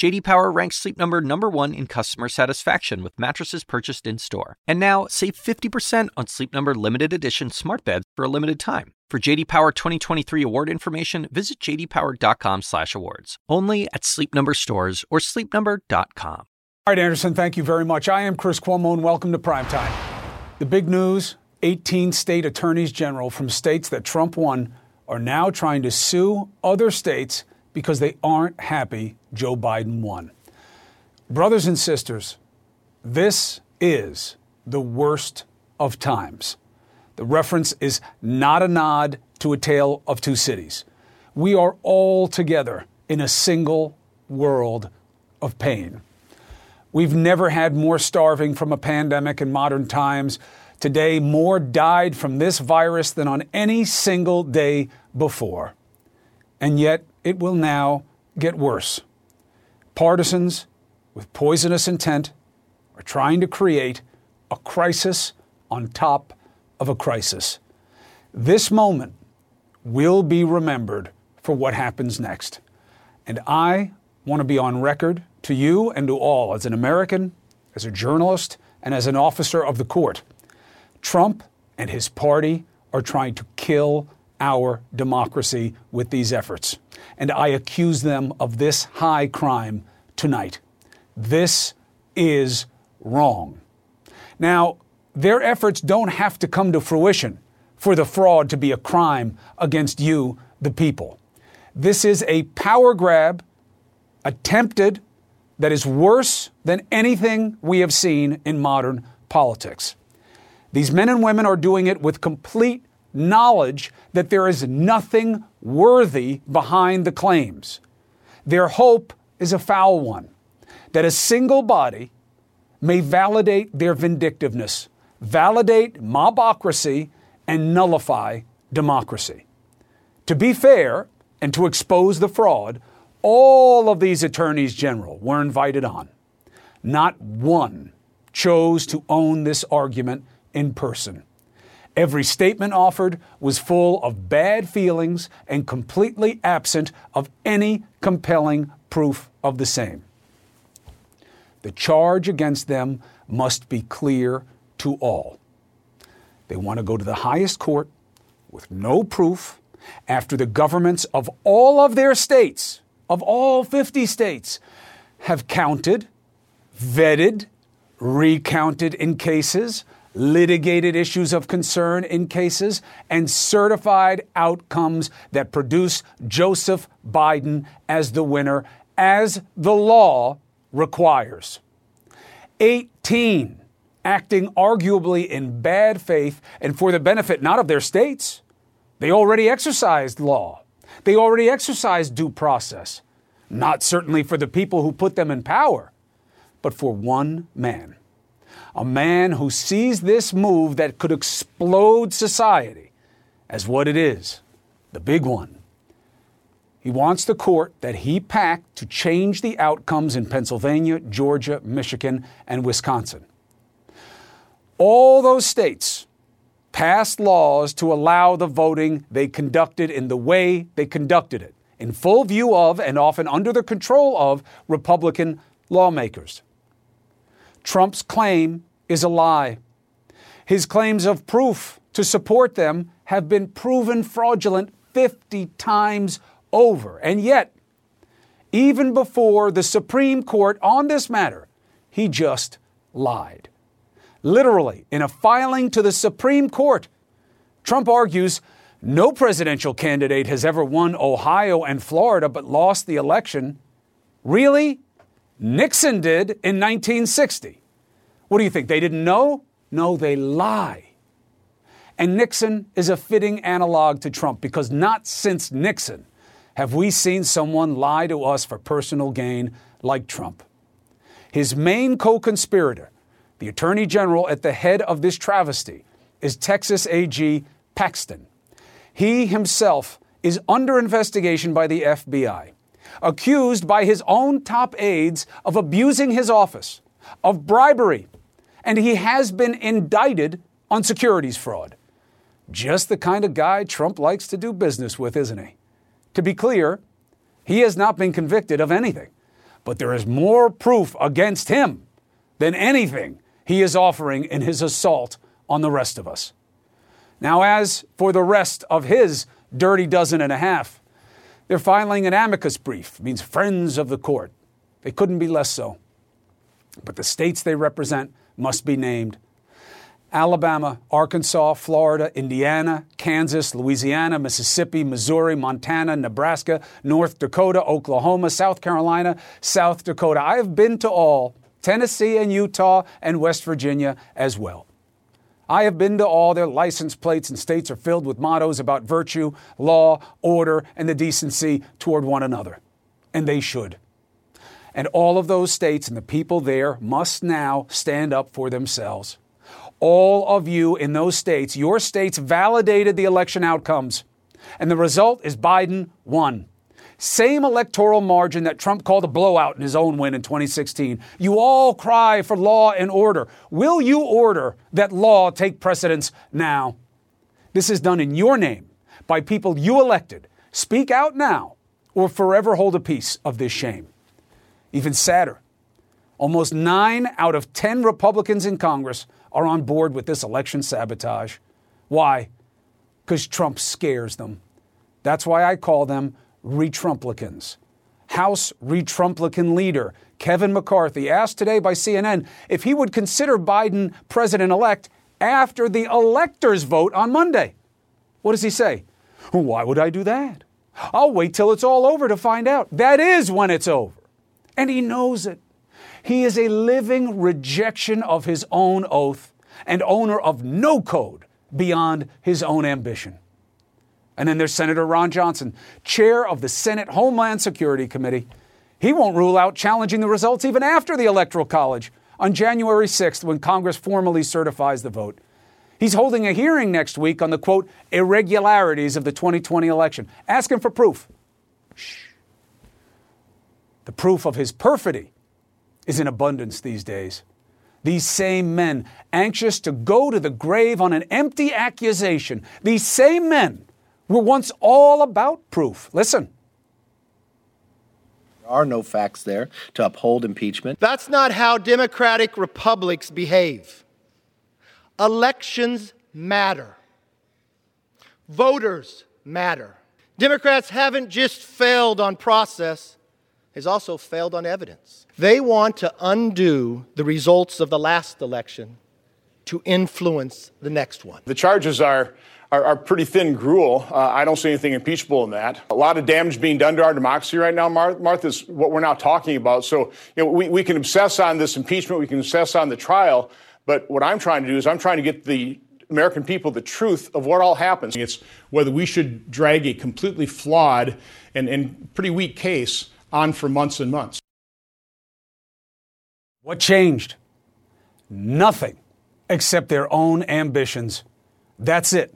JD Power ranks Sleep Number number 1 in customer satisfaction with mattresses purchased in-store. And now, save 50% on Sleep Number limited edition smart beds for a limited time. For JD Power 2023 award information, visit jdpower.com/awards. Only at Sleep Number stores or sleepnumber.com. All right, Anderson, thank you very much. I am Chris Cuomo, and welcome to Primetime. The big news: 18 state attorneys general from states that Trump won are now trying to sue other states because they aren't happy Joe Biden won. Brothers and sisters, this is the worst of times. The reference is not a nod to a tale of two cities. We are all together in a single world of pain. We've never had more starving from a pandemic in modern times. Today, more died from this virus than on any single day before. And yet, it will now get worse. Partisans with poisonous intent are trying to create a crisis on top of a crisis. This moment will be remembered for what happens next. And I want to be on record to you and to all as an American, as a journalist, and as an officer of the court. Trump and his party are trying to kill our democracy with these efforts. And I accuse them of this high crime tonight. This is wrong. Now, their efforts don't have to come to fruition for the fraud to be a crime against you, the people. This is a power grab attempted that is worse than anything we have seen in modern politics. These men and women are doing it with complete knowledge that there is nothing worthy behind the claims. Their hope is a foul one that a single body may validate their vindictiveness validate mobocracy and nullify democracy. To be fair and to expose the fraud, all of these attorneys general were invited on. Not one chose to own this argument in person. Every statement offered was full of bad feelings and completely absent of any compelling proof of the same. The charge against them must be clear to all. They want to go to the highest court with no proof after the governments of all of their states, of all 50 states, have counted, vetted, recounted in cases, litigated issues of concern in cases, and certified outcomes that produce Joseph Biden as the winner, as the law requires. 18 acting arguably in bad faith and for the benefit not of their states. They already exercised law. They already exercised due process. Not certainly for the people who put them in power, but for one man. A man who sees this move that could explode society as what it is the big one. He wants the court that he packed to change the outcomes in Pennsylvania, Georgia, Michigan, and Wisconsin all those states passed laws to allow the voting they conducted in the way they conducted it, in full view of and often under the control of Republican lawmakers. Trump's claim is a lie. His claims of proof to support them have been proven fraudulent 50 times over. And yet, even before the Supreme Court on this matter, he just lied literally, in a filing to the Supreme Court. Trump argues no presidential candidate has ever won Ohio and Florida but lost the election. Really? Nixon did in 1960. What do you think? They didn't know? No, they lie. And Nixon is a fitting analog to Trump because not since Nixon have we seen someone lie to us for personal gain like Trump. His main co conspirator, the Attorney General at the head of this travesty is Texas AG Paxton. He himself is under investigation by the FBI. Accused by his own top aides of abusing his office, of bribery, and he has been indicted on securities fraud. Just the kind of guy Trump likes to do business with, isn't he? To be clear, he has not been convicted of anything, but there is more proof against him than anything he is offering in his assault on the rest of us. Now, as for the rest of his dirty dozen and a half, they're filing an amicus brief, means friends of the court. They couldn't be less so. But the states they represent must be named Alabama, Arkansas, Florida, Indiana, Kansas, Louisiana, Mississippi, Missouri, Montana, Nebraska, North Dakota, Oklahoma, South Carolina, South Dakota. I have been to all, Tennessee and Utah and West Virginia as well. I have been to all. Their license plates and states are filled with mottos about virtue, law, order, and the decency toward one another. And they should. And all of those states and the people there must now stand up for themselves all of you in those states, your states validated the election outcomes. And the result is Biden won. Same electoral margin that Trump called a blowout in his own win in 2016. You all cry for law and order. Will you order that law take precedence now? This is done in your name by people you elected. Speak out now or forever hold a piece of this shame. Even sadder, almost nine out of 10 Republicans in Congress are on board with this election sabotage. Why? Because Trump scares them. That's why I call them retrumplicans. House retrumplican leader Kevin McCarthy asked today by CNN if he would consider Biden president elect after the electors vote on Monday. What does he say? Why would I do that? I'll wait till it's all over to find out. That is when it's over. And he knows it. He is a living rejection of his own oath and owner of no code beyond his own ambition. And then there's Senator Ron Johnson, chair of the Senate Homeland Security Committee. He won't rule out challenging the results even after the Electoral College on January 6th when Congress formally certifies the vote. He's holding a hearing next week on the quote, irregularities of the 2020 election, asking for proof. Shh. The proof of his perfidy is in abundance these days. These same men, anxious to go to the grave on an empty accusation, these same men were once all about proof. Listen. There are no facts there to uphold impeachment. That's not how democratic republics behave. Elections matter, voters matter. Democrats haven't just failed on process, has also failed on evidence. They want to undo the results of the last election to influence the next one. The charges are. Are, are pretty thin gruel. Uh, I don't see anything impeachable in that. A lot of damage being done to our democracy right now, Martha, Martha's what we're now talking about. So, you know, we, we can obsess on this impeachment, we can obsess on the trial, but what I'm trying to do is I'm trying to get the American people the truth of what all happens. It's whether we should drag a completely flawed and, and pretty weak case on for months and months. What changed? Nothing except their own ambitions. That's it.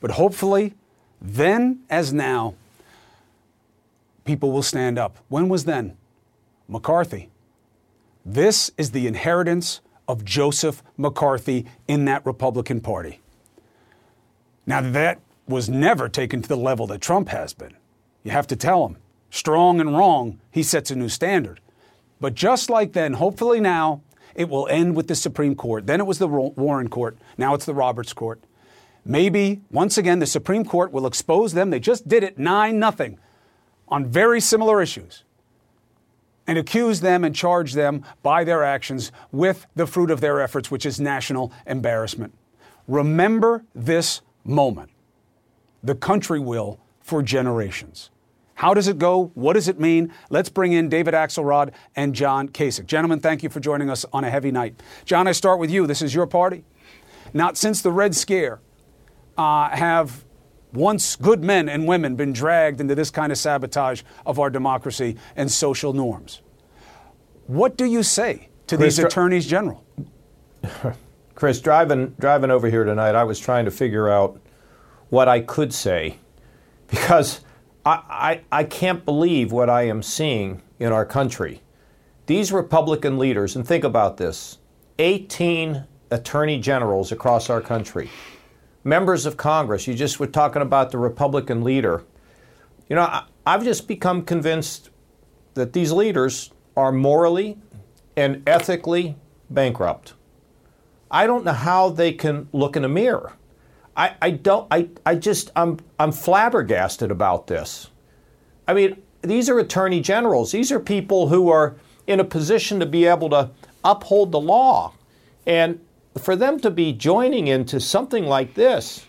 But hopefully, then as now, people will stand up. When was then? McCarthy. This is the inheritance of Joseph McCarthy in that Republican Party. Now, that was never taken to the level that Trump has been. You have to tell him strong and wrong, he sets a new standard. But just like then, hopefully now, it will end with the Supreme Court. Then it was the Warren Court. Now it's the Roberts Court. Maybe once again the Supreme Court will expose them. They just did it 9 nothing on very similar issues and accuse them and charge them by their actions with the fruit of their efforts, which is national embarrassment. Remember this moment. The country will for generations. How does it go? What does it mean? Let's bring in David Axelrod and John Kasich. Gentlemen, thank you for joining us on a heavy night. John, I start with you. This is your party. Not since the Red Scare uh, have once good men and women been dragged into this kind of sabotage of our democracy and social norms. What do you say to Chris, these attorneys general? Chris, driving driving over here tonight, I was trying to figure out what I could say because I, I, can't believe what I am seeing in our country. These Republican leaders, and think about this 18 attorney generals across our country, members of Congress. You just were talking about the Republican leader. You know, I, I've just become convinced that these leaders are morally and ethically bankrupt. I don't know how they can look in a mirror. I, I don't I, I just I'm I'm flabbergasted about this. I mean, these are attorney generals. These are people who are in a position to be able to uphold the law. And for them to be joining into something like this,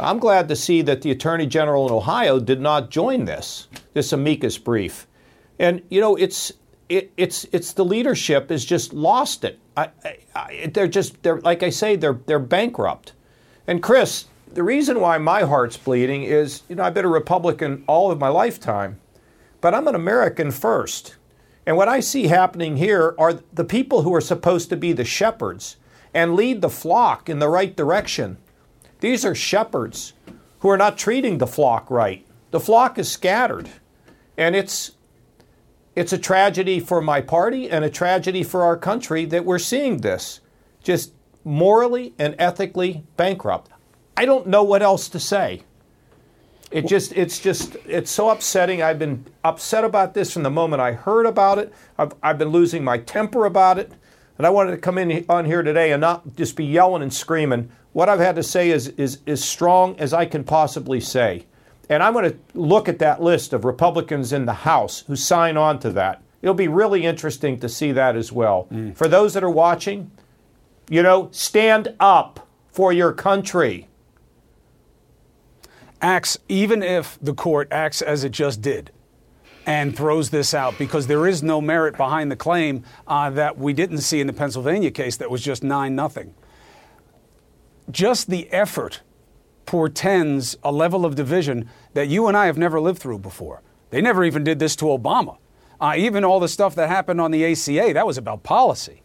I'm glad to see that the Attorney General in Ohio did not join this, this amicus brief. And you know, it's it, it's it's the leadership has just lost it. I, I, they're just they're like I say they're they're bankrupt. And Chris, the reason why my heart's bleeding is you know I've been a Republican all of my lifetime, but I'm an American first. And what I see happening here are the people who are supposed to be the shepherds and lead the flock in the right direction. These are shepherds who are not treating the flock right. The flock is scattered. And it's it's a tragedy for my party and a tragedy for our country that we're seeing this. Just morally and ethically bankrupt. I don't know what else to say. It just, it's just, it's so upsetting. I've been upset about this from the moment I heard about it. I've, I've been losing my temper about it. And I wanted to come in on here today and not just be yelling and screaming. What I've had to say is, is as strong as I can possibly say. And I'm going to look at that list of Republicans in the House who sign on to that. It'll be really interesting to see that as well. Mm. For those that are watching, you know, stand up for your country. Ax, even if the court acts as it just did and throws this out, because there is no merit behind the claim uh, that we didn't see in the Pennsylvania case that was just 9 nothing. Just the effort portends a level of division that you and I have never lived through before. They never even did this to Obama. Uh, even all the stuff that happened on the ACA, that was about policy.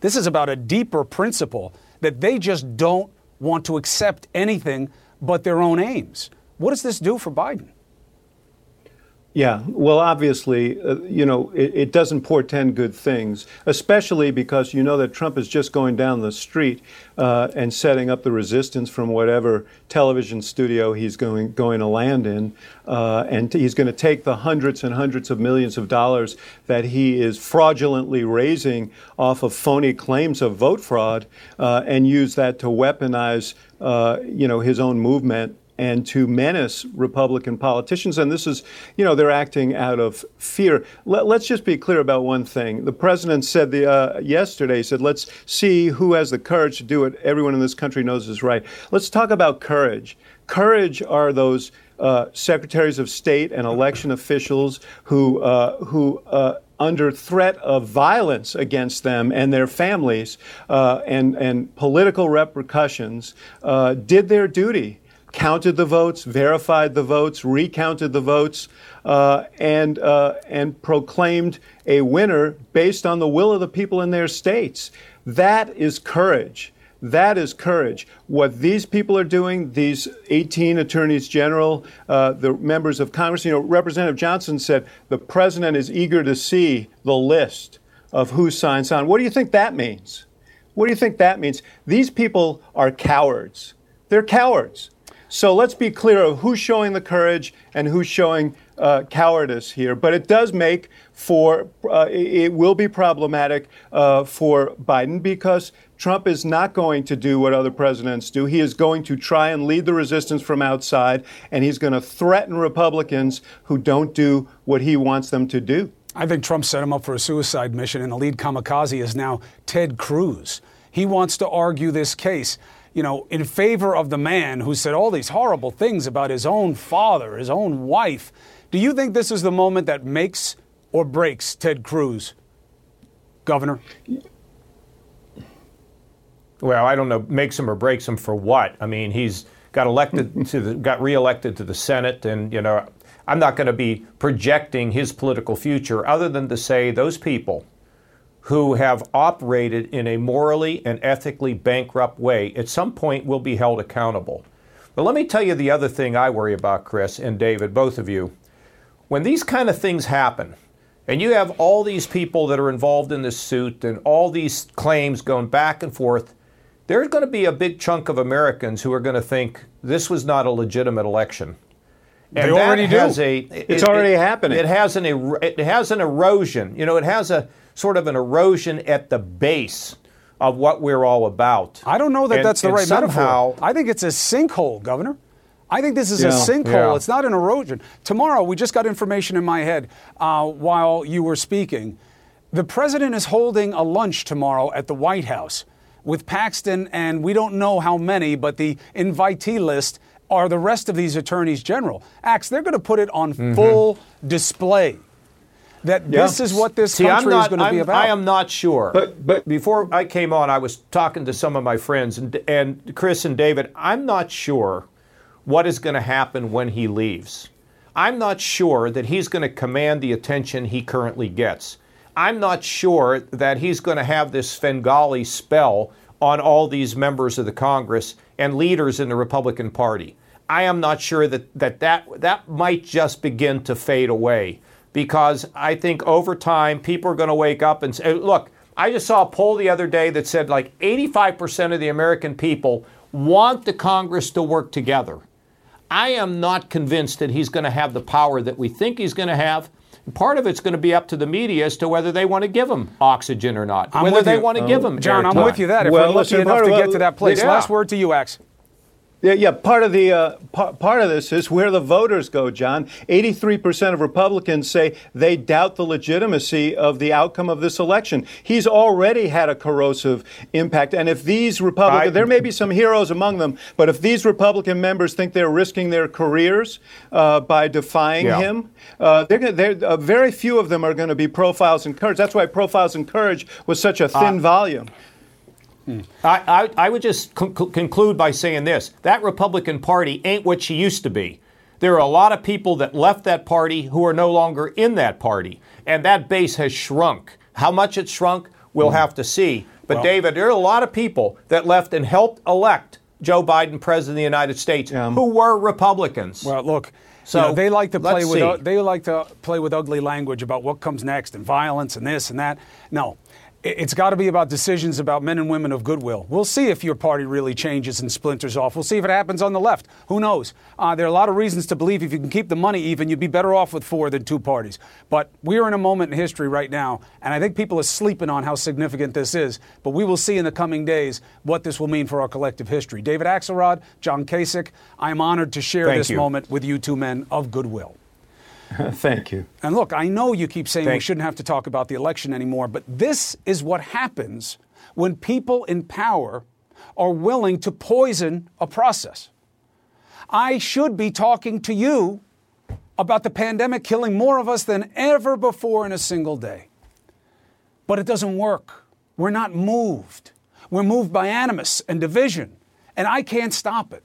This is about a deeper principle that they just don't want to accept anything but their own aims. What does this do for Biden? Yeah, well, obviously, uh, you know, it, it, doesn't portend good things, especially because you know that Trump is just going down the street uh, and setting up the resistance from whatever television studio he's going going to land in, uh, and he's going to take the hundreds and hundreds of millions of dollars that he is fraudulently raising off of phony claims of vote fraud, uh, and use that to weaponize, uh, you know, his own movement and to menace Republican politicians. And this is, you know, they're acting out of fear. Let, us just be clear about one thing. The president said the, uh, yesterday, he said, let's see who has the courage to do it. everyone in this country knows is right. Let's talk about courage. Courage are those uh, secretaries of state and election officials who, uh, who, uh, under threat of violence against them and their families uh, and, and political repercussions, uh, did their duty counted the votes, verified the votes, recounted the votes, uh, and uh, and proclaimed a winner based on the will of the people in their states. That is courage. That is courage. What these people are doing, these 18 attorneys general, uh, the members of Congress, you know, Representative Johnson said the president is eager to see the list of who signs on. What do you think that means? What do you think that means? These people are cowards. They're cowards. So let's be clear of who's showing the courage and who's showing uh, cowardice here. But it does make for, uh, it will be problematic uh, for Biden because Trump is not going to do what other presidents do. He is going to try and lead the resistance from outside, and he's going to threaten Republicans who don't do what he wants them to do. I think Trump set him up for a suicide mission, and the lead kamikaze is now Ted Cruz. He wants to argue this case you know, in favor of the man who said all these horrible things about his own father, his own wife. Do you think this is the moment that makes or breaks Ted Cruz, Governor? Well, I don't know, makes him or breaks him for what? I mean, he's got elected to the, got reelected to the Senate, and you know, I'm not going to be projecting his political future other than to say those people who have operated in a morally and ethically bankrupt way at some point will be held accountable. But let me tell you the other thing I worry about, Chris and David, both of you. When these kind of things happen, and you have all these people that are involved in this suit and all these claims going back and forth, there's going to be a big chunk of Americans who are going to think this was not a legitimate election. And they already do. A, it's already it, happening. It has an er, it has an erosion. You know, it has a sort of an erosion at the base of what we're all about. I don't know that and, that's the right somehow, metaphor. I think it's a sinkhole, Governor. I think this is yeah, a sinkhole. Yeah. It's not an erosion. Tomorrow, we just got information in my head uh, while you were speaking. The president is holding a lunch tomorrow at the White House with Paxton, and we don't know how many, but the invitee list are the rest of these attorneys general. Ax, they're going to put it on mm-hmm. full display that yeah. this is what this See, country not, is going to be about. I am not sure. But but before I came on, I was talking to some of my friends and and Chris and David. I'm not sure what is going to happen when he leaves. I'm not sure that he's going to command the attention he currently gets. I'm not sure that he's going to have this Svengali spell on all these members of the Congress and leaders in the Republican Party. I am not sure that that, that, that might just begin to fade away because I think over time people are going to wake up and say, look, I just saw a poll the other day that said like 85% of the American people want the Congress to work together. I am not convinced that he's going to have the power that we think he's going to have. Part of it's going to be up to the media as to whether they want to give him oxygen or not, I'm whether they you. want to um, give him. John, I'm with you that if well, we're lucky enough to get to that place. Yeah. Last word to you, Ax. Yeah, yeah. Part of the uh, par- part of this is where the voters go, John. Eighty-three percent of Republicans say they doubt the legitimacy of the outcome of this election. He's already had a corrosive impact, and if these Republicans, there may be some heroes among them, but if these Republican members think they're risking their careers uh, by defying yeah. him, uh, they're, they're uh, very few of them are going to be profiles in courage. That's why profiles in courage was such a thin volume. I, I, I, would just con- conclude by saying this that Republican Party ain't what she used to be. There are a lot of people that left that party who are no longer in that party, and that base has shrunk. How much it's shrunk, we'll mm. have to see. But, well, David, there are a lot of people that left and helped elect Joe Biden president of the United States um, who were Republicans. Well, look. So you know, they like to play with uh, they like to play with ugly language about what comes next and violence and this and that. No, it's got to be about decisions about men and women of goodwill. We'll see if your party really changes and splinters off. We'll see if it happens on the left. Who knows? Uh, there are a lot of reasons to believe if you can keep the money even, you'd be better off with four than two parties. But we're in a moment in history right now, and I think people are sleeping on how significant this is. But we will see in the coming days what this will mean for our collective history. David Axelrod, John Kasich, I am honored to share Thank this you. moment with you two men of goodwill. Thank you. And look, I know you keep saying Thank we shouldn't have to talk about the election anymore, but this is what happens when people in power are willing to poison a process. I should be talking to you about the pandemic killing more of us than ever before in a single day. But it doesn't work. We're not moved. We're moved by animus and division, and I can't stop it.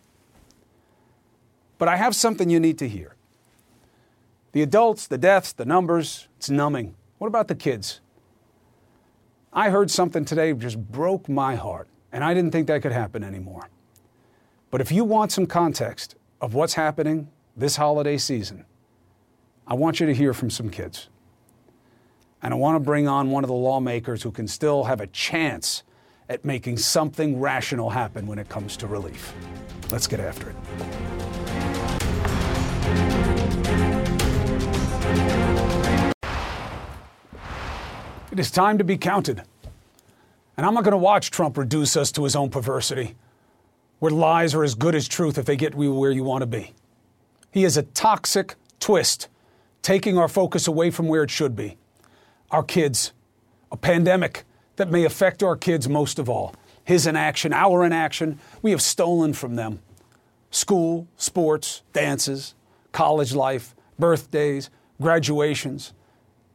But I have something you need to hear. The adults, the deaths, the numbers, it's numbing. What about the kids? I heard something today that just broke my heart, and I didn't think that could happen anymore. But if you want some context of what's happening this holiday season, I want you to hear from some kids. And I want to bring on one of the lawmakers who can still have a chance at making something rational happen when it comes to relief. Let's get after it. It is time to be counted. And I'm not going to watch Trump reduce us to his own perversity, where lies are as good as truth if they get you where you want to be. He is a toxic twist, taking our focus away from where it should be. Our kids, a pandemic that may affect our kids most of all. His inaction, our inaction, we have stolen from them. School, sports, dances, college life, birthdays, graduations.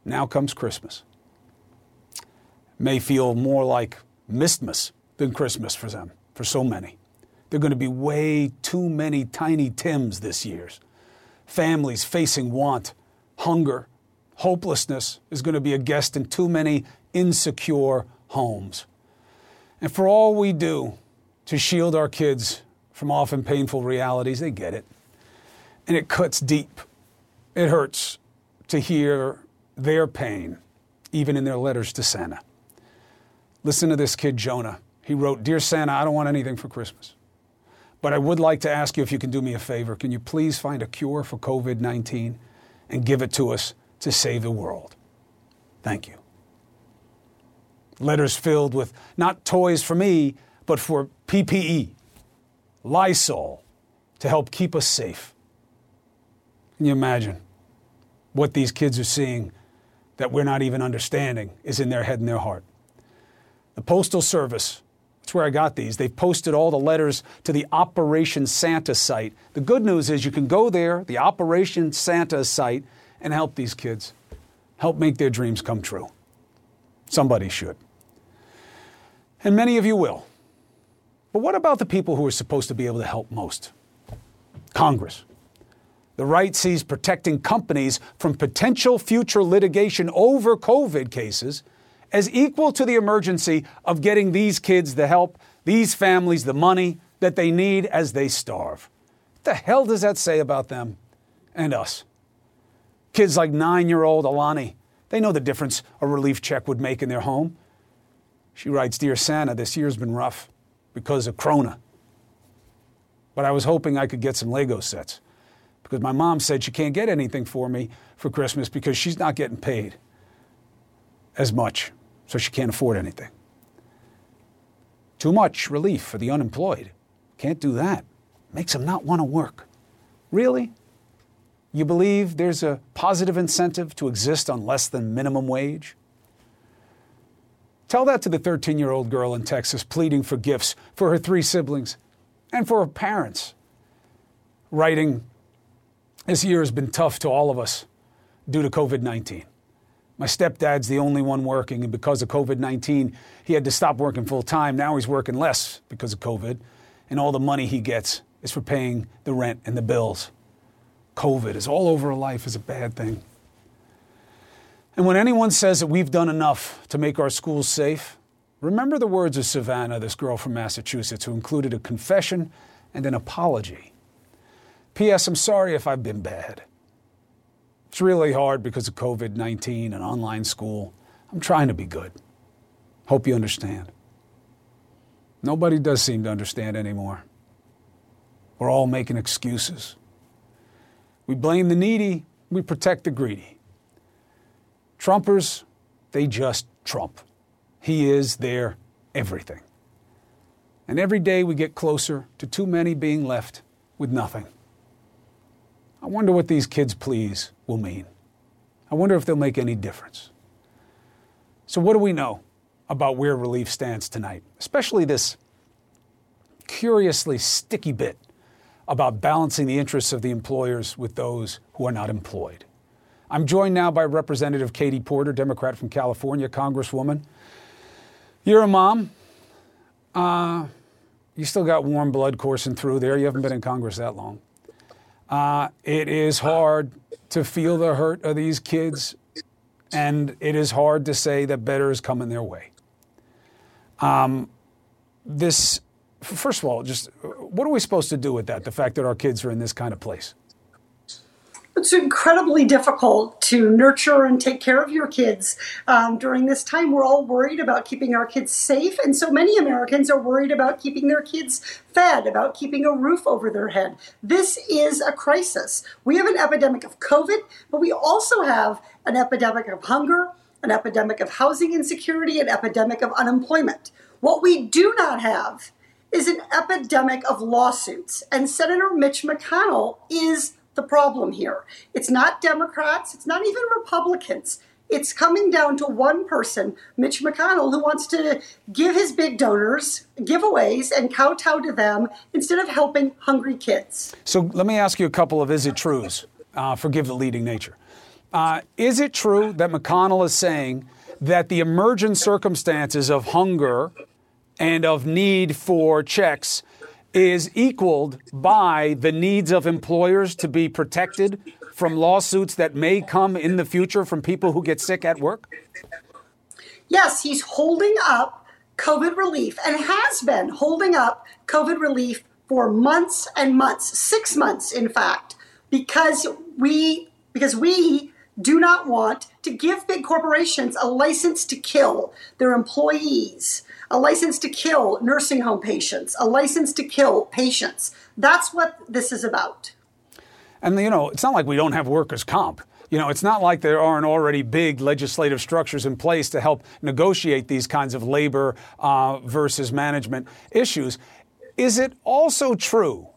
Now comes Christmas may feel more like Mistmas than Christmas for them, for so many. There are going to be way too many tiny Tims this year. Families facing want, hunger, hopelessness is going to be a guest in too many insecure homes. And for all we do to shield our kids from often painful realities. They get it. And it cuts deep. It hurts to hear their pain, even in their letters to Santa. Listen to this kid, Jonah. He wrote Dear Santa, I don't want anything for Christmas. But I would like to ask you if you can do me a favor. Can you please find a cure for COVID 19 and give it to us to save the world? Thank you. Letters filled with not toys for me, but for PPE, Lysol, to help keep us safe. Can you imagine what these kids are seeing that we're not even understanding is in their head and their heart? The Postal Service, that's where I got these. They've posted all the letters to the Operation Santa site. The good news is you can go there, the Operation Santa site, and help these kids, help make their dreams come true. Somebody should. And many of you will. But what about the people who are supposed to be able to help most? Congress. The right sees protecting companies from potential future litigation over COVID cases as equal to the emergency of getting these kids the help, these families the money that they need as they starve. What the hell does that say about them and us? Kids like nine year old Alani, they know the difference a relief check would make in their home. She writes Dear Santa, this year's been rough because of Krona. But I was hoping I could get some Lego sets because my mom said she can't get anything for me for Christmas because she's not getting paid as much, so she can't afford anything. Too much relief for the unemployed. Can't do that. Makes them not want to work. Really? You believe there's a positive incentive to exist on less than minimum wage? Tell that to the 13 year old girl in Texas pleading for gifts for her three siblings and for her parents. Writing, This year has been tough to all of us due to COVID 19. My stepdad's the only one working, and because of COVID 19, he had to stop working full time. Now he's working less because of COVID, and all the money he gets is for paying the rent and the bills. COVID is all over life is a bad thing. And when anyone says that we've done enough to make our schools safe, remember the words of Savannah, this girl from Massachusetts, who included a confession and an apology. P.S. I'm sorry if I've been bad. It's really hard because of COVID 19 and online school. I'm trying to be good. Hope you understand. Nobody does seem to understand anymore. We're all making excuses. We blame the needy, we protect the greedy. Trumpers, they just trump. He is their everything. And every day we get closer to too many being left with nothing. I wonder what these kids' pleas will mean. I wonder if they'll make any difference. So, what do we know about where relief stands tonight, especially this curiously sticky bit about balancing the interests of the employers with those who are not employed? I'm joined now by Representative Katie Porter, Democrat from California, Congresswoman. You're a mom. Uh, you still got warm blood coursing through there. You haven't been in Congress that long. Uh, it is hard to feel the hurt of these kids, and it is hard to say that better is coming their way. Um, this, first of all, just what are we supposed to do with that? The fact that our kids are in this kind of place it's incredibly difficult to nurture and take care of your kids um, during this time. We're all worried about keeping our kids safe, and so many Americans are worried about keeping their kids fed, about keeping a roof over their head. This is a crisis. We have an epidemic of COVID, but we also have an epidemic of hunger, an epidemic of housing insecurity, an epidemic of unemployment. What we do not have is an epidemic of lawsuits, and Senator Mitch McConnell is the problem here. It's not Democrats, it's not even Republicans. It's coming down to one person, Mitch McConnell, who wants to give his big donors giveaways and kowtow to them instead of helping hungry kids. So let me ask you a couple of is it trues. Uh, forgive the leading nature. Uh, is it true that McConnell is saying that the emergent circumstances of hunger and of need for checks is equaled by the needs of employers to be protected from lawsuits that may come in the future from people who get sick at work? Yes, he's holding up COVID relief and has been holding up COVID relief for months and months, six months, in fact, because we because we do not want to give big corporations a license to kill their employees, a license to kill nursing home patients, a license to kill patients. That's what this is about. And, you know, it's not like we don't have workers' comp. You know, it's not like there aren't already big legislative structures in place to help negotiate these kinds of labor uh, versus management issues. Is it also true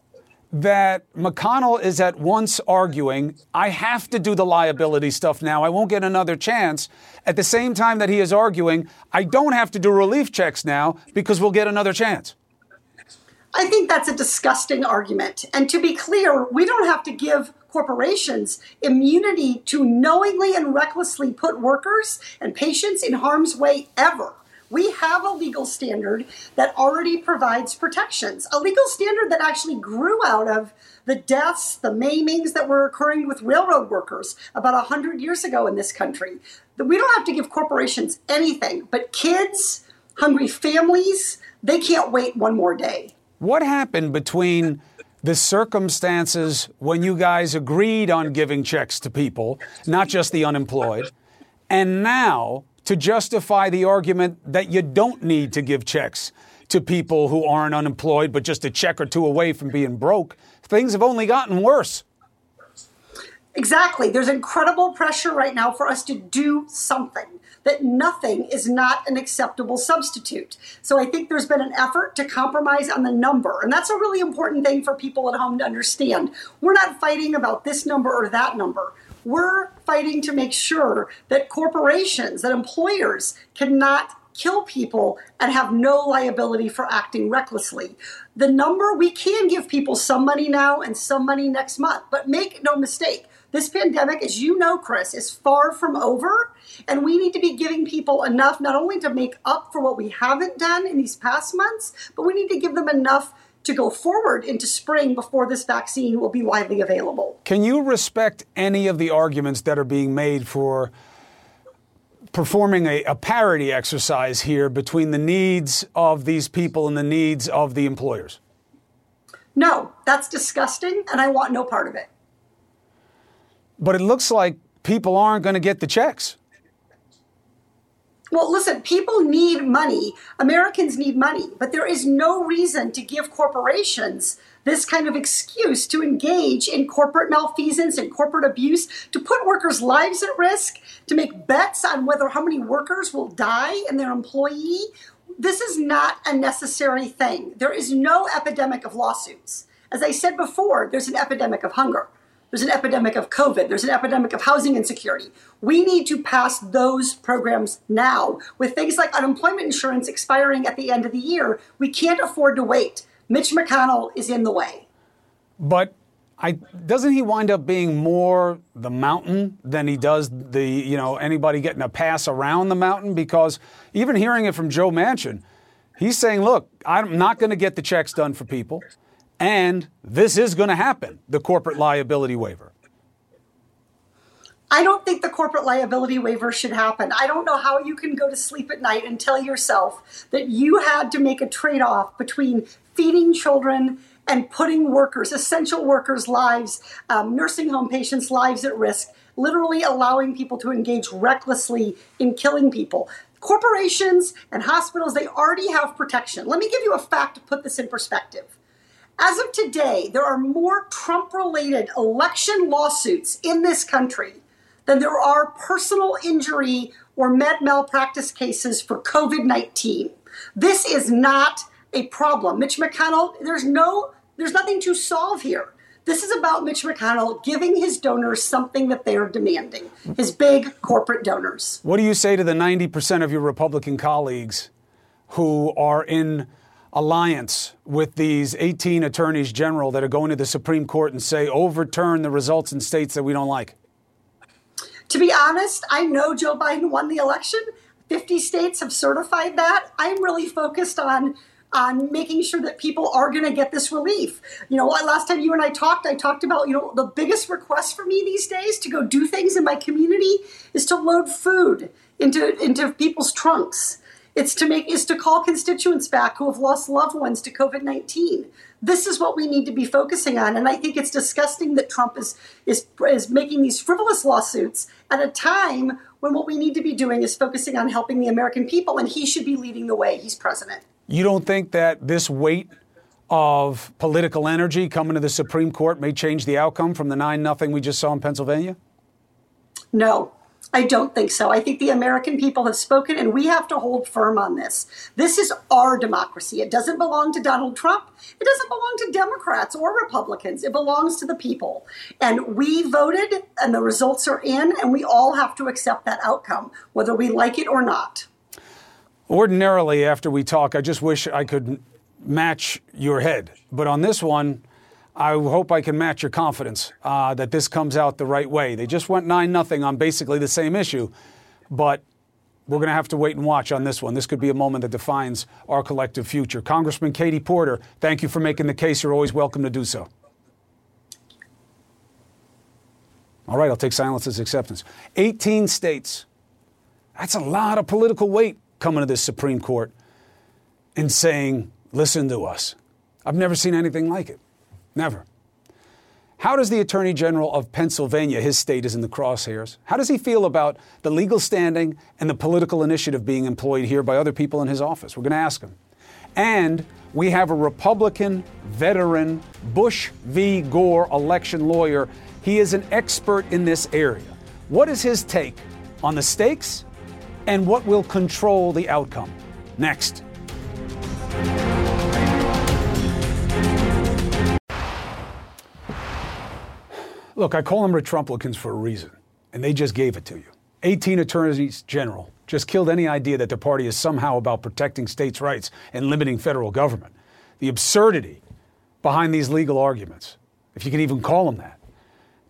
that McConnell is at once arguing, I have to do the liability stuff now, I won't get another chance, at the same time that he is arguing, I don't have to do relief checks now because we'll get another chance? I think that's a disgusting argument. And to be clear, we don't have to give corporations immunity to knowingly and recklessly put workers and patients in harm's way ever. We have a legal standard that already provides protections, a legal standard that actually grew out of the deaths, the maimings that were occurring with railroad workers about 100 years ago in this country. We don't have to give corporations anything, but kids, hungry families, they can't wait one more day. What happened between the circumstances when you guys agreed on giving checks to people, not just the unemployed, and now to justify the argument that you don't need to give checks to people who aren't unemployed, but just a check or two away from being broke. Things have only gotten worse. Exactly. There's incredible pressure right now for us to do something, that nothing is not an acceptable substitute. So I think there's been an effort to compromise on the number. And that's a really important thing for people at home to understand. We're not fighting about this number or that number. We're fighting to make sure that corporations, that employers cannot kill people and have no liability for acting recklessly. The number, we can give people some money now and some money next month, but make no mistake, this pandemic, as you know, Chris, is far from over. And we need to be giving people enough not only to make up for what we haven't done in these past months, but we need to give them enough to go forward into spring before this vaccine will be widely available. Can you respect any of the arguments that are being made for performing a, a, parity exercise here between the needs of these people and the needs of the employers? No, that's disgusting, and I want no part of it. But it looks like people aren't going to get the checks. Well, listen, people need money. Americans need money, but there is no reason to give corporations this kind of excuse to engage in corporate malfeasance and corporate abuse, to put workers' lives at risk, to make bets on whether how many workers will die in their employee. This is not a necessary thing. There is no epidemic of lawsuits. As I said before, there's an epidemic of hunger. There's an epidemic of COVID. There's an epidemic of housing insecurity. We need to pass those programs now. With things like unemployment insurance expiring at the end of the year, we can't afford to wait. Mitch McConnell is in the way. But I, doesn't he wind up being more the mountain than he does the you know anybody getting a pass around the mountain? Because even hearing it from Joe Manchin, he's saying, "Look, I'm not going to get the checks done for people. And this is going to happen the corporate liability waiver. I don't think the corporate liability waiver should happen. I don't know how you can go to sleep at night and tell yourself that you had to make a trade off between feeding children and putting workers, essential workers' lives, um, nursing home patients' lives at risk, literally allowing people to engage recklessly in killing people. Corporations and hospitals, they already have protection. Let me give you a fact to put this in perspective. As of today, there are more Trump related election lawsuits in this country than there are personal injury or med malpractice cases for COVID 19. This is not a problem. Mitch McConnell, there's no, there's nothing to solve here. This is about Mitch McConnell giving his donors something that they are demanding, his big corporate donors. What do you say to the 90% of your Republican colleagues who are in alliance with these 18 attorneys general that are going to the Supreme Court and say overturn the results in states that we don't like? To be honest, I know Joe Biden won the election. 50 states have certified that. I'm really focused on on making sure that people are going to get this relief. You know, last time you and I talked, I talked about, you know, the biggest request for me these days to go do things in my community is to load food into into people's trunks. It's to make is to call constituents back who have lost loved ones to COVID-19. this is what we need to be focusing on. And I think it's disgusting that Trump is, is, is making these frivolous lawsuits at a time when what we need to be doing is focusing on helping the American people, and he should be leading the way. He's president. You don't think that this weight of political energy coming to the Supreme Court may change the outcome from the 9 nothing we just saw in Pennsylvania? No, I don't think so. I think the American people have spoken, and we have to hold firm on this. This is our democracy. It doesn't belong to Donald Trump. It doesn't belong to Democrats or Republicans. It belongs to the people. And we voted, and the results are in, and we all have to accept that outcome, whether we like it or not. Ordinarily, after we talk, I just wish I could match your head. But on this one, I hope I can match your confidence uh, that this comes out the right way. They just went 9 0 on basically the same issue, but we're going to have to wait and watch on this one. This could be a moment that defines our collective future. Congressman Katie Porter, thank you for making the case. You're always welcome to do so. All right, I'll take silence as acceptance. 18 states. That's a lot of political weight coming to this Supreme Court and saying, listen to us. I've never seen anything like it. Never. How does the Attorney General of Pennsylvania, his state is in the crosshairs, how does he feel about the legal standing and the political initiative being employed here by other people in his office? We're going to ask him. And we have a Republican veteran, Bush v. Gore election lawyer. He is an expert in this area. What is his take on the stakes and what will control the outcome? Next. Look, I call them Retrumplicans for a reason, and they just gave it to you. 18 attorneys general just killed any idea that their party is somehow about protecting states' rights and limiting federal government. The absurdity behind these legal arguments, if you can even call them that,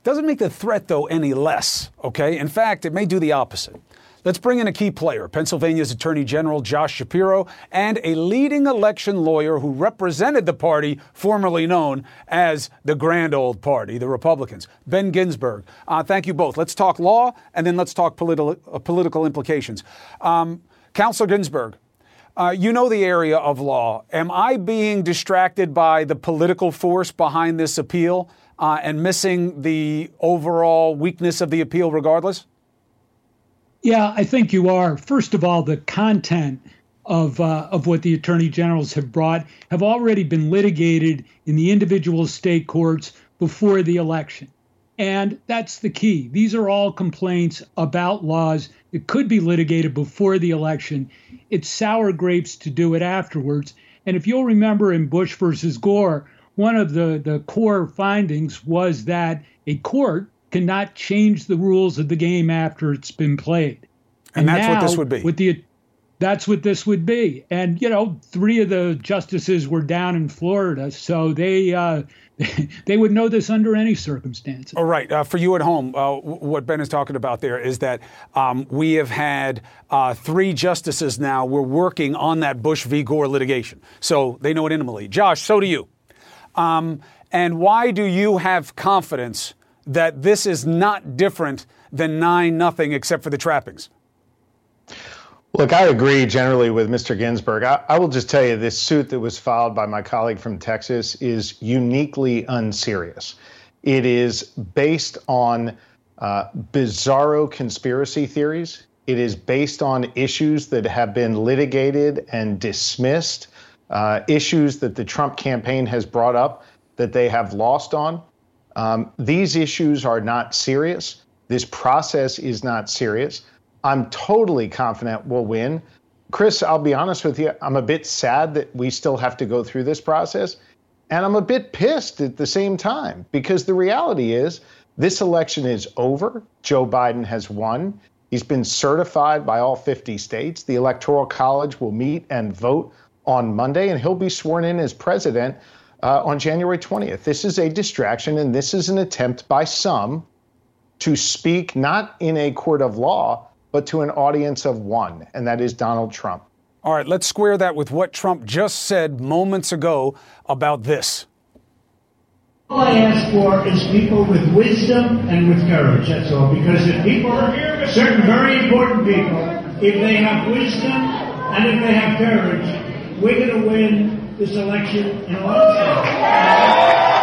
doesn't make the threat, though, any less, okay? In fact, it may do the opposite. Let's bring in a key player Pennsylvania's Attorney General Josh Shapiro and a leading election lawyer who represented the party formerly known as the Grand Old Party, the Republicans, Ben Ginsberg. Uh, thank you both. Let's talk law and then let's talk politi- uh, political implications. Um, Counselor Ginsberg, uh, you know the area of law. Am I being distracted by the political force behind this appeal uh, and missing the overall weakness of the appeal regardless? Yeah, I think you are. First of all, the content of uh, of what the attorney generals have brought have already been litigated in the individual state courts before the election. And that's the key. These are all complaints about laws that could be litigated before the election. It's sour grapes to do it afterwards. And if you'll remember in Bush versus Gore, one of the, the core findings was that a court cannot change the rules of the game after it's been played. And, and that's now, what this would be. With the that's what this would be. And you know, three of the justices were down in Florida, so they uh, they would know this under any circumstances. All right. Uh, for you at home, uh, what Ben is talking about there is that um, we have had uh, three justices now. We're working on that Bush v. Gore litigation, so they know it intimately. Josh, so do you. Um, and why do you have confidence that this is not different than 9 nothing except for the trappings? Look, I agree generally with Mr. Ginsberg. I, I, will just tell you this suit that was filed by my colleague from Texas is uniquely unserious. It is based on uh, bizarro conspiracy theories. It is based on issues that have been litigated and dismissed, uh, issues that the Trump campaign has brought up that they have lost on. Um, these issues are not serious. This process is not serious. I'm totally confident we'll win. Chris, I'll be honest with you, I'm a bit sad that we still have to go through this process. And I'm a bit pissed at the same time because the reality is this election is over. Joe Biden has won. He's been certified by all 50 states. The Electoral College will meet and vote on Monday, and he'll be sworn in as president uh, on January 20th. This is a distraction, and this is an attempt by some to speak not in a court of law, but to an audience of one, and that is Donald Trump. All right, let's square that with what Trump just said moments ago about this. All I ask for is people with wisdom and with courage. That's all. Because if people, certain very important people, if they have wisdom and if they have courage, we're going to win this election in a lot of states.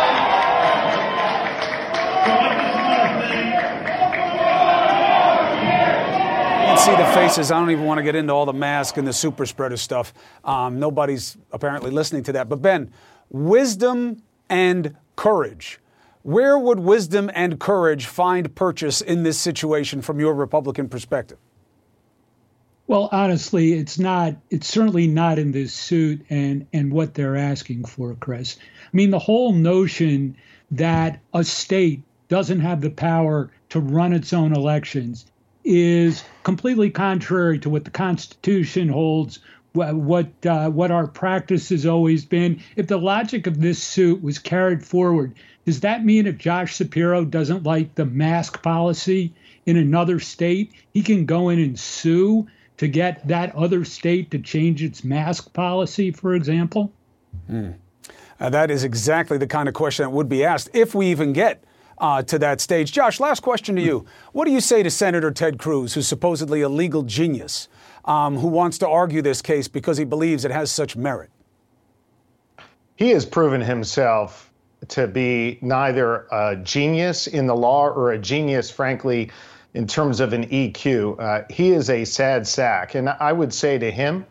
can't see the faces. I don't even want to get into all the mask and the super spreader stuff. Um, nobody's apparently listening to that. But Ben, wisdom and courage. Where would wisdom and courage find purchase in this situation from your Republican perspective? Well, honestly, it's not. It's certainly not in this suit and and what they're asking for, Chris. I mean, the whole notion that a state doesn't have the power to run its own elections is completely contrary to what the Constitution holds, what uh, what our practice has always been. If the logic of this suit was carried forward, does that mean if Josh Shapiro doesn't like the mask policy in another state, he can go in and sue to get that other state to change its mask policy, for example? Mm. Uh, that is exactly the kind of question that would be asked if we even get uh, to that stage. Josh, last question to you. What do you say to Senator Ted Cruz, who's supposedly a legal genius, um, who wants to argue this case because he believes it has such merit? He has proven himself to be neither a genius in the law or a genius, frankly, in terms of an EQ. Uh, he is a sad sack. And I would say to him,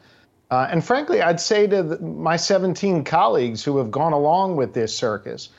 uh, and frankly, I'd say to the, my 17 colleagues who have gone along with this circus,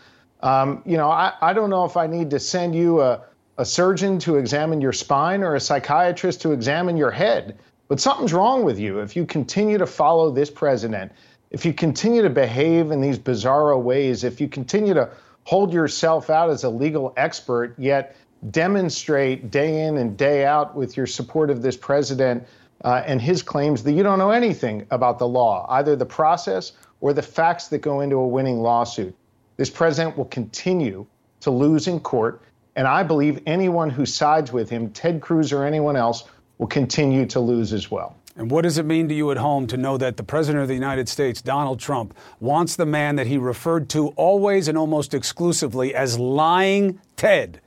um, you know, I, I don't know if I need to send you a, a surgeon to examine your spine or a psychiatrist to examine your head, but something's wrong with you if you continue to follow this president, if you continue to behave in these bizarro ways, if you continue to hold yourself out as a legal expert, yet demonstrate day in and day out with your support of this president uh, and his claims that you don't know anything about the law, either the process or the facts that go into a winning lawsuit. This president will continue to lose in court. And I believe anyone who sides with him, Ted Cruz or anyone else, will continue to lose as well. And what does it mean to you at home to know that the President of the United States, Donald Trump, wants the man that he referred to always and almost exclusively as lying Ted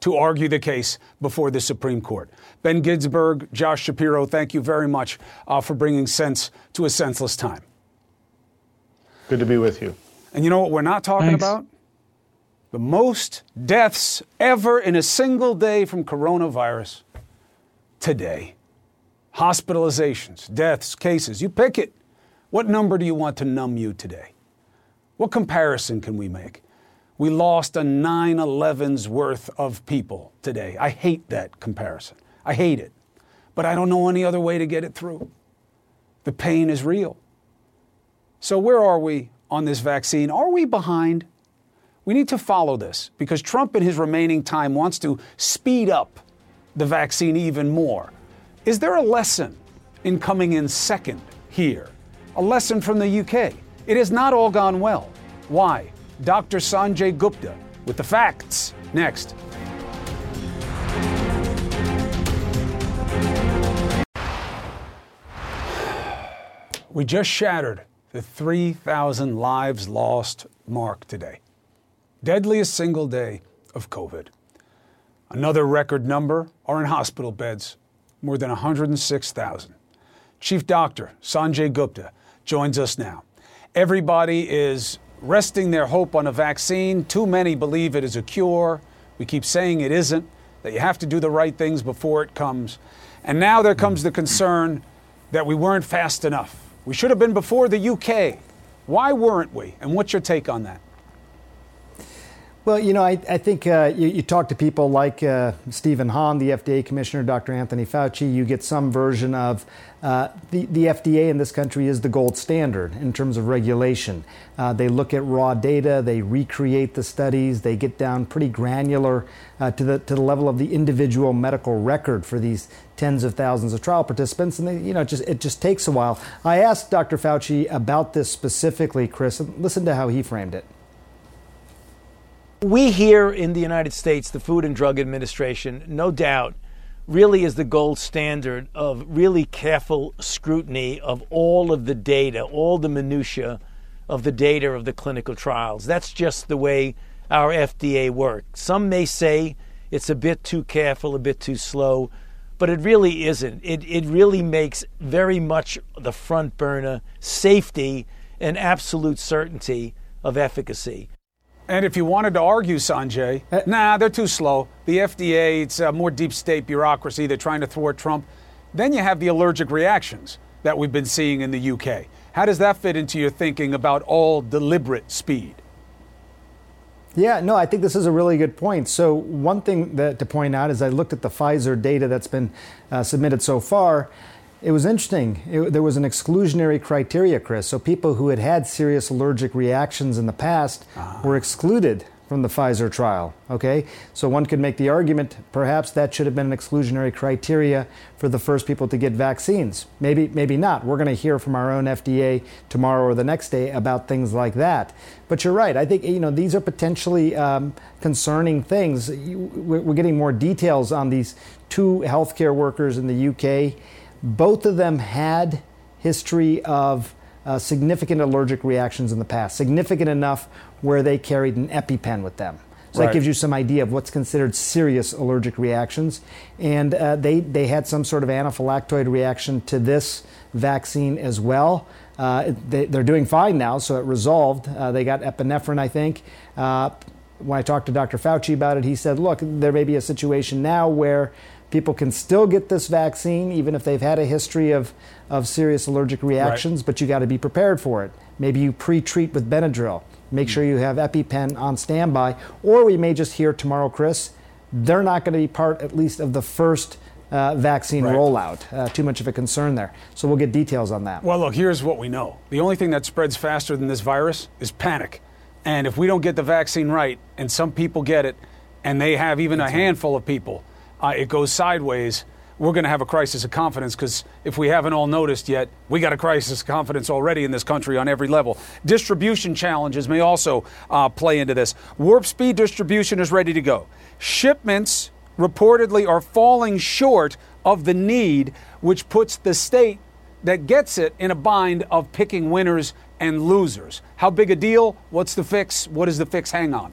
to argue the case before the Supreme Court? Ben Ginsberg, Josh Shapiro, thank you very much uh, for bringing sense to a senseless time. Good to be with you. And you know what we're not talking Thanks. about? The most deaths ever in a single day from coronavirus today. Hospitalizations, deaths, cases, you pick it. What number do you want to numb you today? What comparison can we make? We lost a 9 11's worth of people today. I hate that comparison. I hate it. But I don't know any other way to get it through. The pain is real. So, where are we on this vaccine? Are we behind? We need to follow this because Trump, in his remaining time, wants to speed up the vaccine even more. Is there a lesson in coming in second here? A lesson from the UK? It has not all gone well. Why? Dr. Sanjay Gupta with the facts next. We just shattered the 3,000 lives lost mark today. Deadliest single day of COVID. Another record number are in hospital beds, more than 106,000. Chief Doctor Sanjay Gupta joins us now. Everybody is resting their hope on a vaccine. Too many believe it is a cure. We keep saying it isn't, that you have to do the right things before it comes. And now there comes the concern that we weren't fast enough. We should have been before the UK. Why weren't we? And what's your take on that? Well, you know, I, I think uh, you, you, talk to people like uh, Stephen Hahn, the FDA commissioner, Dr. Anthony Fauci, you get some version of uh, the, the FDA in this country is the gold standard in terms of regulation. Uh, they look at raw data, they recreate the studies, they get down pretty granular uh, to, the, to the level of the individual medical record for these tens of thousands of trial participants. And, they, you know, it just, it just takes a while. I asked Dr. Fauci about this specifically, Chris, and listen to how he framed it. We here in the United States, the Food and Drug Administration, no doubt, really is the gold standard of really careful scrutiny of all of the data, all the minutiae of the data of the clinical trials. That's just the way our FDA works. Some may say it's a bit too careful, a bit too slow, but it really isn't. It, it really makes very much the front burner safety and absolute certainty of efficacy. And if you wanted to argue, Sanjay, uh, nah, they're too slow. The FDA, it's a more deep state bureaucracy. They're trying to thwart Trump. Then you have the allergic reactions that we've been seeing in the UK. How does that fit into your thinking about all deliberate speed? Yeah, no, I think this is a really good point. So, one thing that, to point out is I looked at the Pfizer data that's been uh, submitted so far. It was interesting. It, there was an exclusionary criteria, Chris. So, people who had had serious allergic reactions in the past uh-huh. were excluded from the Pfizer trial. Okay, so one could make the argument perhaps that should have been an exclusionary criteria for the first people to get vaccines. Maybe, maybe not. We're going to hear from our own FDA tomorrow or the next day about things like that. But you're right. I think you know these are potentially um, concerning things. We're getting more details on these two healthcare workers in the UK. Both of them had history of uh, significant allergic reactions in the past, significant enough where they carried an EpiPen with them. So right. that gives you some idea of what's considered serious allergic reactions. And uh, they, they had some sort of anaphylactoid reaction to this vaccine as well. Uh, they, are doing fine now, so it resolved. Uh, they got epinephrine, I think. Uh, when I talked to Dr. Fauci about it, he said, look, there may be a situation now where people can still get this vaccine, even if they've had a history of, of serious allergic reactions, right. but you got to be prepared for it. Maybe you pre treat with Benadryl. Make sure you have EpiPen on standby. Or we may just hear tomorrow, Chris, they're not going to be part, at least, of the first uh, vaccine right. rollout. Uh, too much of a concern there. So we'll get details on that. Well, look, here's what we know the only thing that spreads faster than this virus is panic. And if we don't get the vaccine right, and some people get it, and they have even That's a handful right. of people, uh, it goes sideways we're going to have a crisis of confidence because if we haven't all noticed yet, we got a crisis of confidence already in this country on every level. Distribution challenges may also uh, play into this. Warp speed distribution is ready to go. Shipments reportedly are falling short of the need, which puts the state that gets it in a bind of picking winners and losers. How big a deal? What's the fix? What does the fix hang on?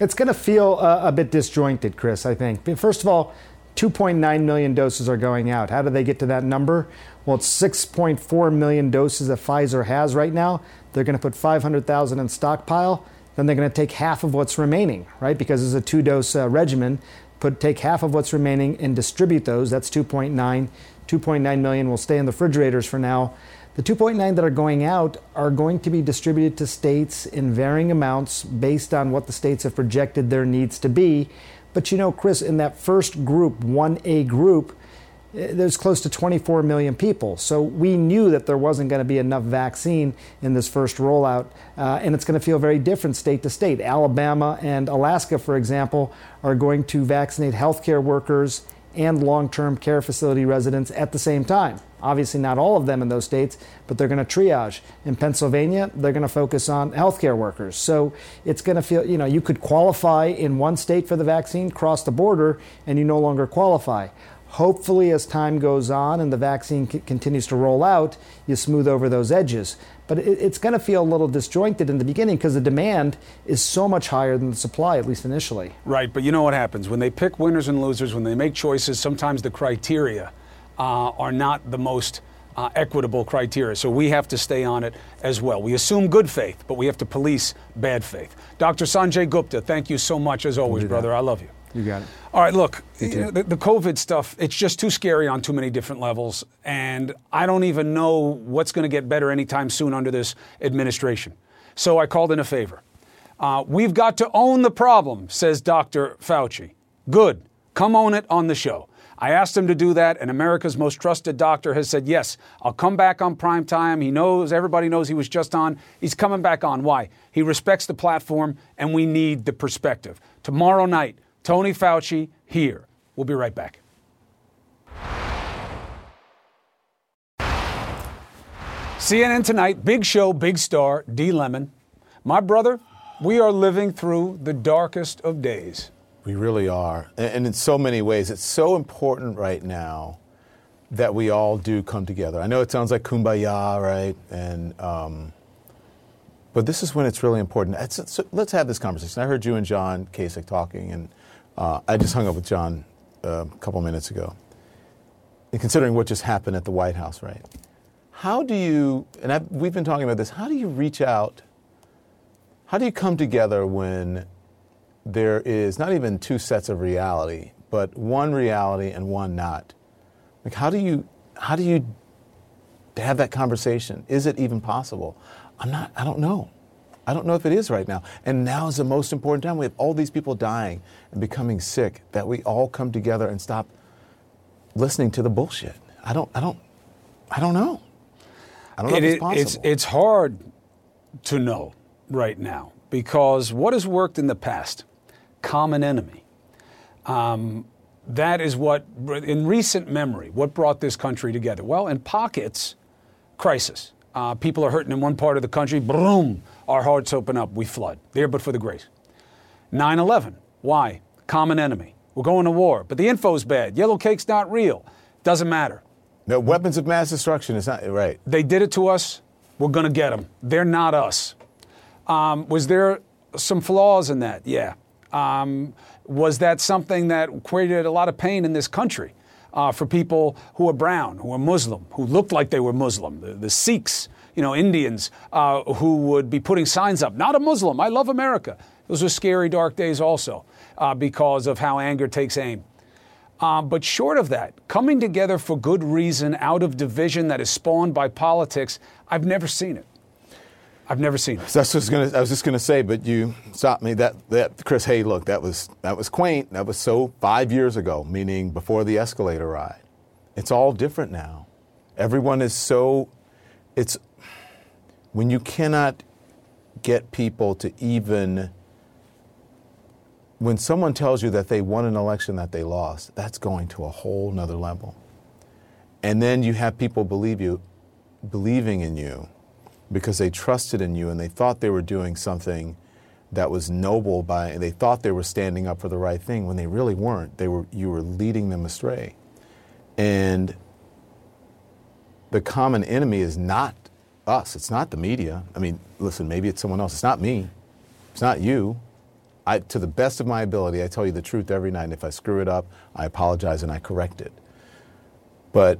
It's going to feel uh, a bit disjointed, Chris, I think. First of all, 2.9 million doses are going out. How do they get to that number? Well, it's 6.4 million doses that Pfizer has right now. They're going to put 500,000 in stockpile. Then they're going to take half of what's remaining, right? Because it's a two dose uh, regimen. Put take half of what's remaining and distribute those. That's 2.9. 2.9 million will stay in the refrigerators for now. The 2.9 that are going out are going to be distributed to states in varying amounts based on what the states have projected their needs to be. But you know, Chris, in that first group, 1A group, eh, there's close to 24 million people. So we knew that there wasn't going to be enough vaccine in this first rollout, uh, and it's going to feel very different state to state. Alabama and Alaska, for example, are going to vaccinate healthcare workers and long term care facility residents at the same time. Obviously, not all of them in those states, but they're going to triage. In Pennsylvania, they're going to focus on healthcare workers. So it's going to feel, you know, you could qualify in one state for the vaccine, cross the border, and you no longer qualify. Hopefully, as time goes on and the vaccine c- continues to roll out, you smooth over those edges. But it, it's going to feel a little disjointed in the beginning because the demand is so much higher than the supply, at least initially. Right, but you know what happens? When they pick winners and losers, when they make choices, sometimes the criteria uh, are not the most uh, equitable criteria. So we have to stay on it as well. We assume good faith, but we have to police bad faith. Dr. Sanjay Gupta, thank you so much as always, brother. I love you. You got it. All right, look, the, the, COVID stuff, it's just too scary on too many different levels. And I don't even know what's going to get better anytime soon under this administration. So I called in a favor. Uh, we've got to own the problem, says Dr. Fauci. Good. Come own it on the show. I asked him to do that, and America's most trusted doctor has said, Yes, I'll come back on prime time. He knows, everybody knows he was just on. He's coming back on. Why? He respects the platform, and we need the perspective. Tomorrow night, Tony Fauci here. We'll be right back. CNN tonight, big show, big star, D. Lemon. My brother, we are living through the darkest of days. We really are. And in so many ways, it's so important right now that we all do come together. I know it sounds like kumbaya, right? And, um, but this is when it's really important. It's, let's have this conversation. I heard you and John Kasich talking, and uh, I just hung up with John uh, a couple minutes ago. And considering what just happened at the White House, right? how do you, and I've, we've been talking about this, how do you reach out? How do you come together when there is not even two sets of reality, but one reality and one not? Like, how do you, how do you have that conversation? Is it even possible? I'm not, I don't know. I don't know if it is right now. And now is the most important time. We have all these people dying and becoming sick that we all come together and stop listening to the bullshit. I don't, I don't, I don't know. I don't know It if it's possible. it's, it's hard to know right now because what has worked in the past? Common enemy. Um, that is what, in recent memory, what brought this country together? Well, in pockets, crisis. Uh, people are hurting in one part of the country, boom, our hearts open up, we flood. There but for the grace. 9 11, why? Common enemy. We're going to war, but the info's bad. Yellow cake's not real. Doesn't matter. No, weapons of mass destruction is not right. They did it to us. We're going to get them. They're not us. Um, was there some flaws in that? Yeah. Um, was that something that created a lot of pain in this country uh, for people who are brown, who are Muslim, who looked like they were Muslim, the, the Sikhs, you know, Indians uh, who would be putting signs up, not a Muslim, I love America. Those were scary, dark days also uh, because of how anger takes aim. Uh, but short of that, coming together for good reason out of division that is spawned by politics, I've never seen it. I've never seen it. That's what I was, just going to say, but you stopped me. That, that Chris, hey, look, that was that was quaint. That was so five years ago, meaning before the escalator ride. It's all different now. Everyone is so. It's when you cannot get people to even. When someone tells you that they won an election that they lost, that's going to a whole nother level. And then you have people believe you, believing in you because they trusted in you and they thought they were doing something that was noble by they thought they were standing up for the right thing when they really weren't. They were you were leading them astray. And the common enemy is not us. It's not the media. I mean listen maybe it's someone else. It's not me. It's not you I, to the best of my ability i tell you the truth every night and if i screw it up i apologize and i correct it but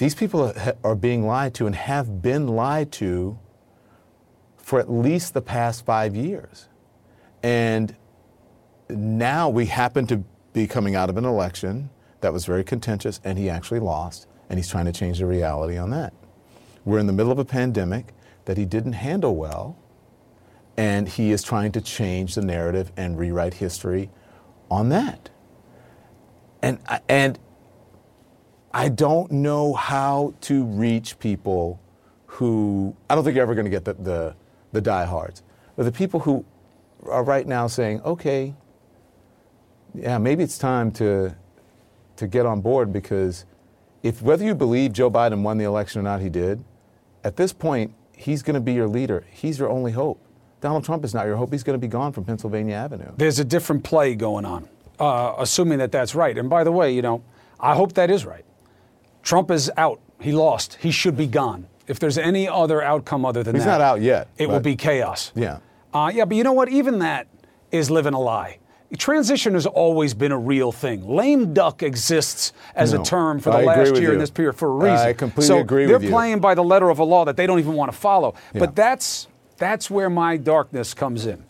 these people are being lied to and have been lied to for at least the past five years. And now we happen to be coming out of an election that was very contentious and he actually lost, and he's trying to change the reality on that. We're in the middle of a pandemic that he didn't handle well, and he is trying to change the narrative and rewrite history on that. And, and I don't know how to reach people who I don't think you're ever going to get the, the the diehards, but the people who are right now saying, okay, yeah, maybe it's time to to get on board because if whether you believe Joe Biden won the election or not, he did. At this point, he's going to be your leader. He's your only hope. Donald Trump is not your hope. He's going to be gone from Pennsylvania Avenue. There's a different play going on, uh, assuming that that's right. And by the way, you know, I hope that is right. Trump is out. He lost. He should be gone. If there's any other outcome other than He's that, not out yet, It will be chaos. Yeah. Uh, yeah, but you know what? Even that is living a lie. Transition has always been a real thing. Lame duck exists as No, a term for the I last year in this period for a reason. I completely so agree with you. they're playing by the letter of a law that they don't even want to follow. Yeah. But that's that's where my darkness comes in,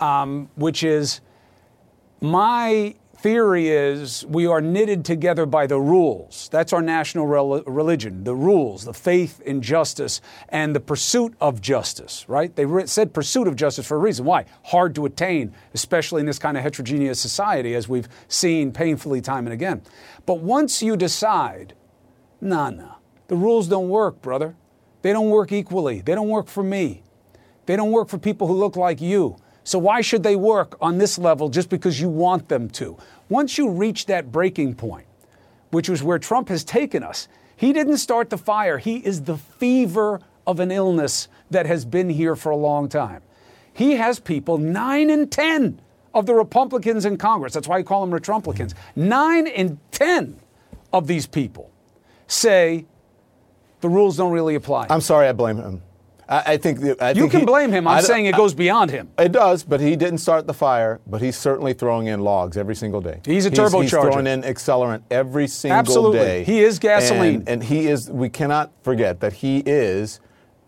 um, which is my theory is we are knitted together by the rules. That's our national rel- religion, the rules, the faith in justice, and the pursuit of justice, right? They re- said pursuit of justice for a reason. Why? Hard to attain, especially in this kind of heterogeneous society, as we've seen painfully time and again. But once you decide, nah, nah, the rules don't work, brother. They don't work equally. They don't work for me. They don't work for people who look like you. So why should they work on this level just because you want them to? Once you reach that breaking point, which was where Trump has taken us, he didn't start the fire. He is the fever of an illness that has been here for a long time. He has people, nine in 10 of the Republicans in Congress, that's why you call them Retrumplicans, nine in 10 of these people say the rules don't really apply. I'm sorry, I blame him. I, I think that- I You think can he- blame him. I'm saying it goes beyond him. It does, but he didn't start the fire. But he's certainly throwing in logs every single day. He's a turbocharger. He's turbocharger. throwing in accelerant every single day. Absolutely. day. He is gasoline. and, and he is. We cannot forget that he is.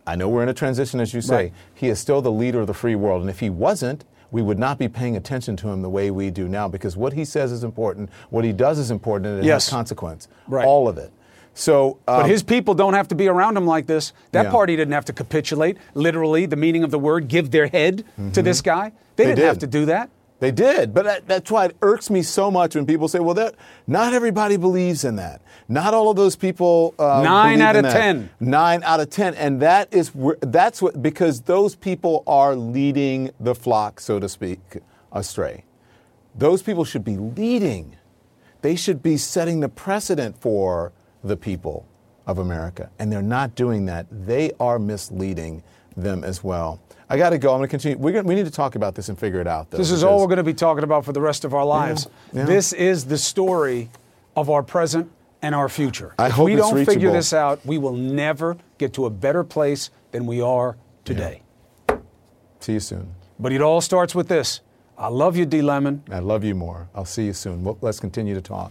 I know we're in a transition, as you say. Right. He is still the leader of the free world, and if he wasn't. We would not be paying attention to him the way we do now because what he says is important, what he does is important, and it Yes. has consequence. Right. All of it. So, But um, his people don't have to be around him like this. That Yeah. party didn't have to capitulate, literally, the meaning of the word, give their head to this guy. They, They didn't have to do that. They did, but that, that's why it irks me so much when people say, "Well, that not everybody believes in that. Not all of those people." Uh, Nine out of that." 10. Nine out of ten, and that is that's what because those people are leading the flock, so to speak, astray. Those people should be leading. They should be setting the precedent for the people of America, and they're not doing that. They are misleading them as well. I got to go. I'm going to continue. We're gonna, we need to talk about this and figure it out. Though, This is all we're going to be talking about for the rest of our lives. yeah. This is the story of our present and our future. I if hope we don't figure this out, we will never get to a better place than we are today. See you soon. But it all starts with this. I love you, D. Lemon. I love you more. I'll see you soon. Let's continue to talk.